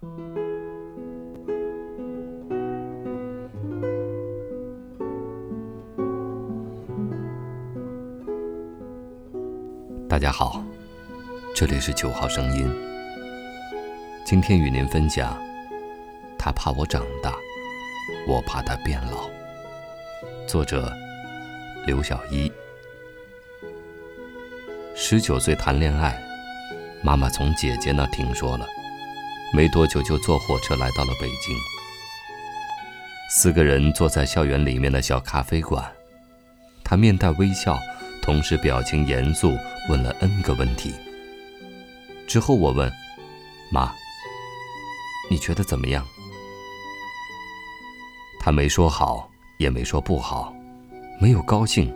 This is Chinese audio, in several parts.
大家好，这里是九号声音。今天与您分享，他怕我长大，我怕他变老。作者刘小一。十九岁谈恋爱，妈妈从姐姐那听说了，没多久就坐火车来到了北京。四个人坐在校园里面的小咖啡馆，他面带微笑。同时，表情严肃，问了 N 个问题。之后，我问妈：“你觉得怎么样？”他没说好，也没说不好，没有高兴，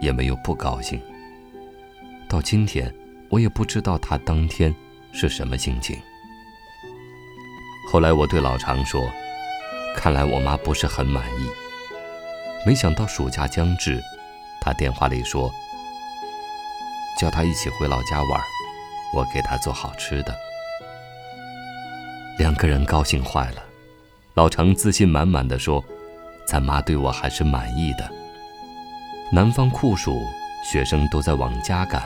也没有不高兴。到今天，我也不知道他当天是什么心情。后来，我对老常说：“看来我妈不是很满意。”没想到暑假将至，他电话里说。叫他一起回老家玩，我给他做好吃的。两个人高兴坏了。老常自信满满的说：“咱妈对我还是满意的。”南方酷暑，学生都在往家赶，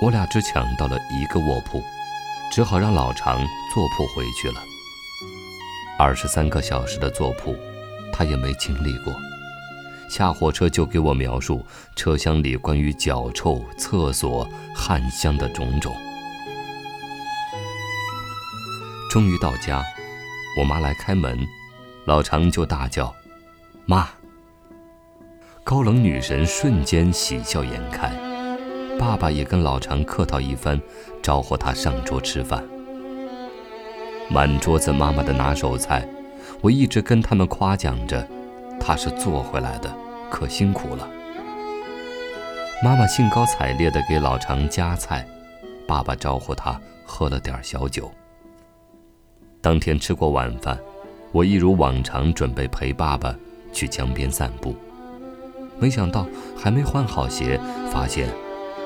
我俩只抢到了一个卧铺，只好让老常坐铺回去了。二十三个小时的坐铺，他也没经历过。下火车就给我描述车厢里关于脚臭、厕所、汗香的种种。终于到家，我妈来开门，老常就大叫：“妈！”高冷女神瞬间喜笑颜开。爸爸也跟老常客套一番，招呼他上桌吃饭。满桌子妈妈的拿手菜，我一直跟他们夸奖着。他是做回来的，可辛苦了。妈妈兴高采烈地给老常夹菜，爸爸招呼他喝了点小酒。当天吃过晚饭，我一如往常准备陪爸爸去江边散步，没想到还没换好鞋，发现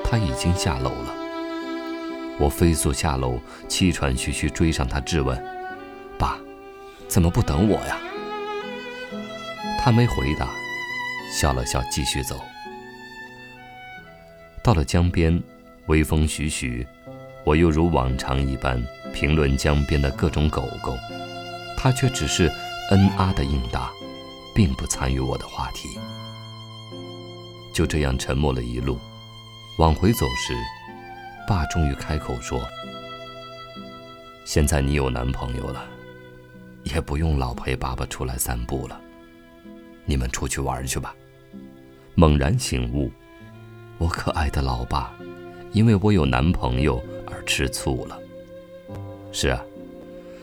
他已经下楼了。我飞速下楼，气喘吁吁追上他，质问：“爸，怎么不等我呀？”他没回答，笑了笑，继续走。到了江边，微风徐徐，我又如往常一般评论江边的各种狗狗，他却只是嗯啊的应答，并不参与我的话题。就这样沉默了一路，往回走时，爸终于开口说：“现在你有男朋友了，也不用老陪爸爸出来散步了。”你们出去玩去吧。猛然醒悟，我可爱的老爸，因为我有男朋友而吃醋了。是啊，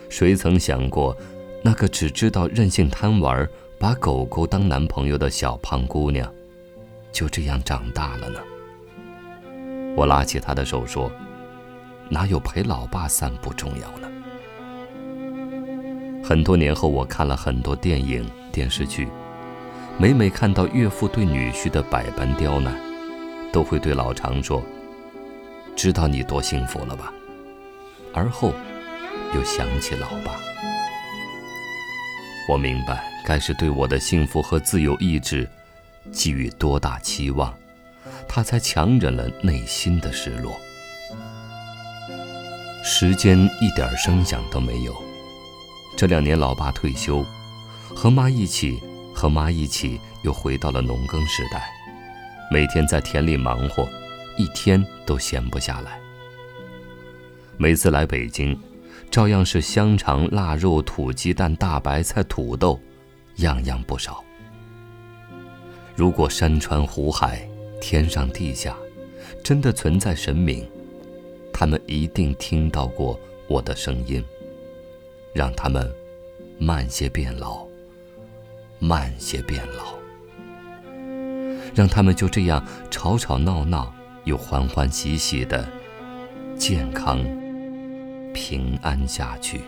谁曾想过，那个只知道任性贪玩、把狗狗当男朋友的小胖姑娘，就这样长大了呢？我拉起他的手说：“哪有陪老爸散步重要呢？”很多年后，我看了很多电影、电视剧。每每看到岳父对女婿的百般刁难，都会对老常说：“知道你多幸福了吧？”而后，又想起老爸。我明白，该是对我的幸福和自由意志寄予多大期望，他才强忍了内心的失落。时间一点声响都没有。这两年，老爸退休，和妈一起。和妈一起又回到了农耕时代，每天在田里忙活，一天都闲不下来。每次来北京，照样是香肠、腊肉、土鸡蛋、大白菜、土豆，样样不少。如果山川湖海、天上地下，真的存在神明，他们一定听到过我的声音，让他们慢些变老。慢些变老，让他们就这样吵吵闹闹又欢欢喜喜的健康平安下去。